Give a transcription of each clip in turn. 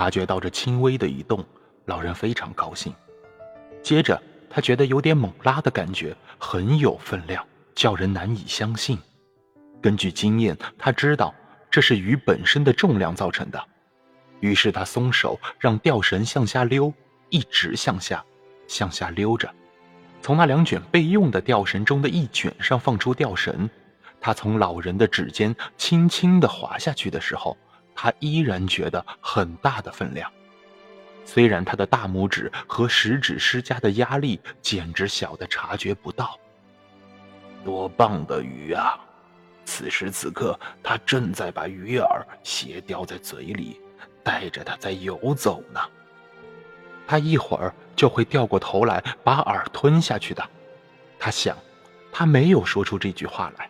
察觉到这轻微的移动，老人非常高兴。接着，他觉得有点猛拉的感觉，很有分量，叫人难以相信。根据经验，他知道这是鱼本身的重量造成的。于是他松手，让吊绳向下溜，一直向下，向下溜着。从那两卷备用的吊绳中的一卷上放出吊绳，他从老人的指尖轻轻地滑下去的时候，他依然觉得很大的分量。虽然他的大拇指和食指施加的压力简直小的察觉不到。多棒的鱼啊！此时此刻，他正在把鱼饵斜叼在嘴里，带着它在游走呢。他一会儿就会掉过头来把饵吞下去的。他想，他没有说出这句话来，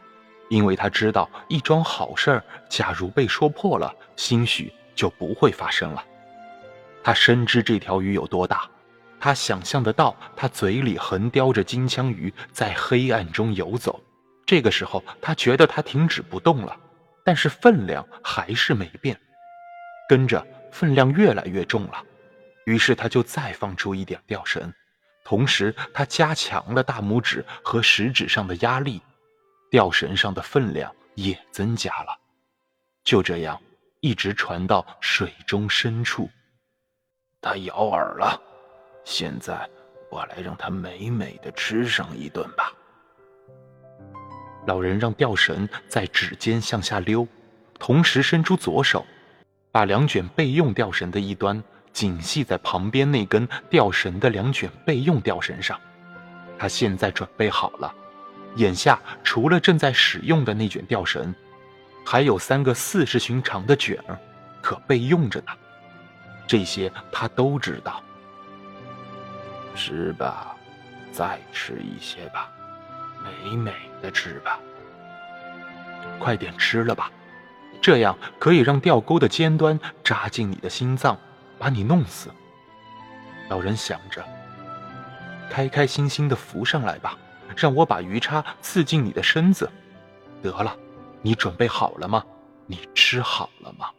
因为他知道一桩好事，假如被说破了，兴许就不会发生了。他深知这条鱼有多大，他想象得到他嘴里横叼着金枪鱼在黑暗中游走。这个时候，他觉得他停止不动了，但是分量还是没变，跟着分量越来越重了。于是他就再放出一点吊绳，同时他加强了大拇指和食指上的压力，吊绳上的分量也增加了。就这样，一直传到水中深处。它咬饵了，现在我来让它美美的吃上一顿吧。老人让吊绳在指尖向下溜，同时伸出左手，把两卷备用吊绳的一端紧系在旁边那根吊绳的两卷备用吊绳上。他现在准备好了，眼下除了正在使用的那卷吊绳，还有三个四十寻长的卷儿可备用着呢。这些他都知道。吃吧，再吃一些吧，美美的吃吧。快点吃了吧，这样可以让钓钩的尖端扎进你的心脏，把你弄死。老人想着，开开心心的浮上来吧，让我把鱼叉刺进你的身子。得了，你准备好了吗？你吃好了吗？